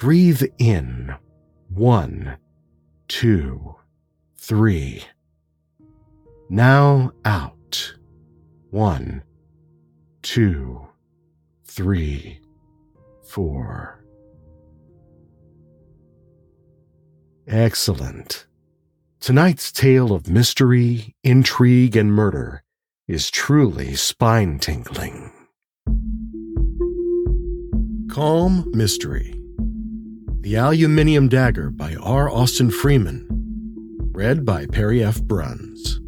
Breathe in. One, two, three. Now out. One, two, three, four. Excellent. Tonight's tale of mystery, intrigue, and murder is truly spine tingling. Calm Mystery the Aluminium Dagger by R. Austin Freeman. Read by Perry F. Bruns.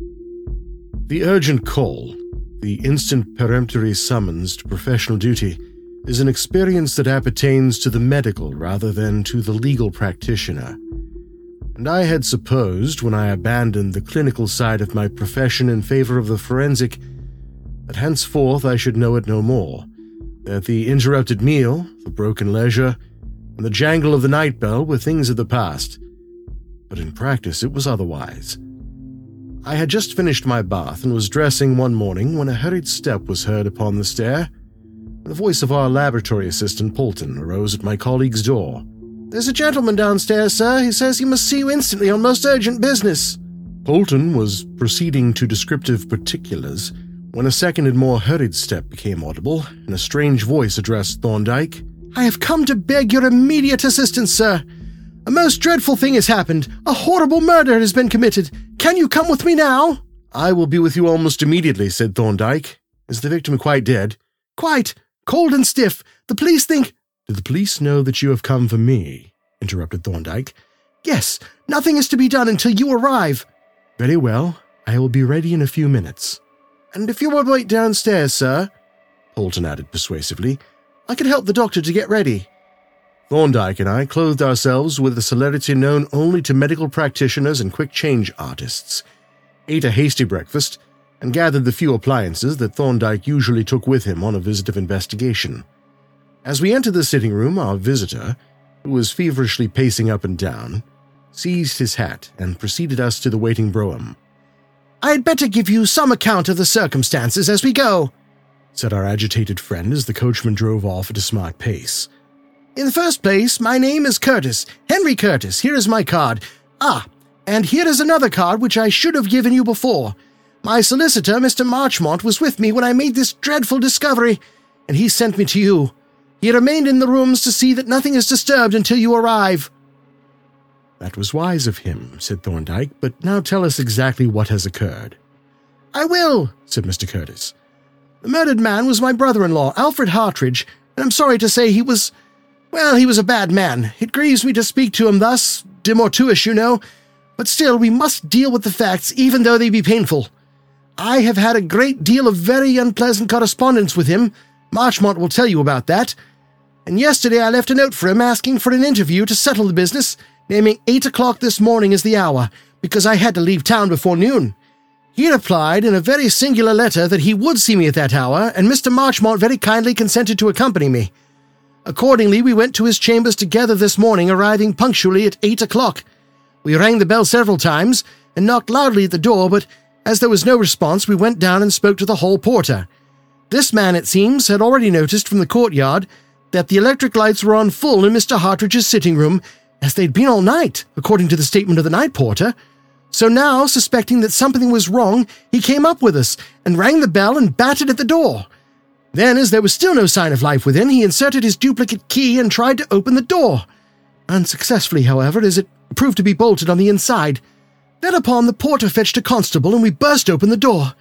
The urgent call, the instant peremptory summons to professional duty, is an experience that appertains to the medical rather than to the legal practitioner. And I had supposed, when I abandoned the clinical side of my profession in favor of the forensic, that henceforth I should know it no more, that the interrupted meal, the broken leisure, and the jangle of the night bell were things of the past. But in practice, it was otherwise. I had just finished my bath and was dressing one morning when a hurried step was heard upon the stair. The voice of our laboratory assistant, Polton, arose at my colleague's door. There's a gentleman downstairs, sir. He says he must see you instantly on most urgent business. Polton was proceeding to descriptive particulars when a second and more hurried step became audible, and a strange voice addressed Thorndyke. I have come to beg your immediate assistance, sir. A most dreadful thing has happened. A horrible murder has been committed. Can you come with me now? I will be with you almost immediately, said Thorndyke. Is the victim quite dead? Quite. Cold and stiff. The police think. Do the police know that you have come for me? interrupted Thorndyke. Yes, nothing is to be done until you arrive. Very well. I will be ready in a few minutes. And if you will wait downstairs, sir, Polton added persuasively, I could help the doctor to get ready. Thorndyke and I clothed ourselves with the celerity known only to medical practitioners and quick change artists, ate a hasty breakfast, and gathered the few appliances that Thorndyke usually took with him on a visit of investigation. As we entered the sitting room, our visitor, who was feverishly pacing up and down, seized his hat and preceded us to the waiting brougham. I had better give you some account of the circumstances as we go, said our agitated friend as the coachman drove off at a smart pace. In the first place, my name is Curtis, Henry Curtis. Here is my card. Ah, And here is another card which I should have given you before. My solicitor, Mr. Marchmont, was with me when I made this dreadful discovery, and he sent me to you. He remained in the rooms to see that nothing is disturbed until you arrive. That was wise of him, said Thorndyke, but now tell us exactly what has occurred. I will, said Mr. Curtis. The murdered man was my brother in law, Alfred Hartridge, and I'm sorry to say he was. Well, he was a bad man. It grieves me to speak to him thus, de mortuis, you know, but still we must deal with the facts, even though they be painful. I have had a great deal of very unpleasant correspondence with him. Marchmont will tell you about that. And yesterday I left a note for him asking for an interview to settle the business, naming eight o'clock this morning as the hour, because I had to leave town before noon. He replied in a very singular letter that he would see me at that hour, and Mr. Marchmont very kindly consented to accompany me. Accordingly, we went to his chambers together this morning, arriving punctually at eight o'clock. We rang the bell several times and knocked loudly at the door, but as there was no response, we went down and spoke to the hall porter. This man, it seems, had already noticed from the courtyard that the electric lights were on full in Mr. Hartridge's sitting room, as they'd been all night, according to the statement of the night porter. So now, suspecting that something was wrong, he came up with us and rang the bell and battered at the door. Then, as there was still no sign of life within, he inserted his duplicate key and tried to open the door. Unsuccessfully, however, as it proved to be bolted on the inside. Thereupon the porter fetched a constable and we burst open the door.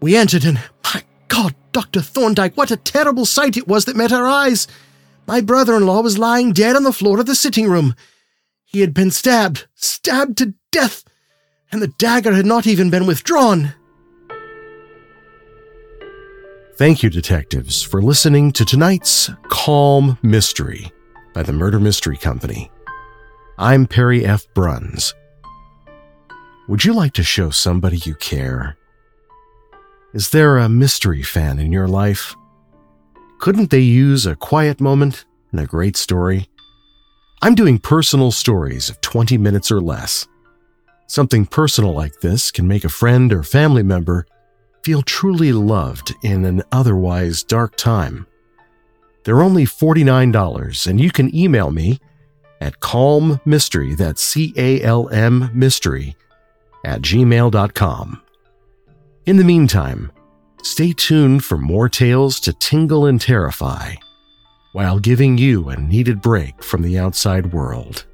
We entered and, my God, Dr. Thorndyke, what a terrible sight it was that met our eyes! My brother in law was lying dead on the floor of the sitting room. He had been stabbed, stabbed to death and the dagger had not even been withdrawn. Thank you, detectives, for listening to tonight's Calm Mystery by the Murder Mystery Company. I'm Perry F. Bruns. Would you like to show somebody you care? Is there a mystery fan in your life? Couldn't they use a quiet moment and a great story? I'm doing personal stories of 20 minutes or less. Something personal like this can make a friend or family member feel truly loved in an otherwise dark time. They're only $49, and you can email me at calmmystery, that's C A L M mystery, at gmail.com. In the meantime, stay tuned for more tales to tingle and terrify while giving you a needed break from the outside world.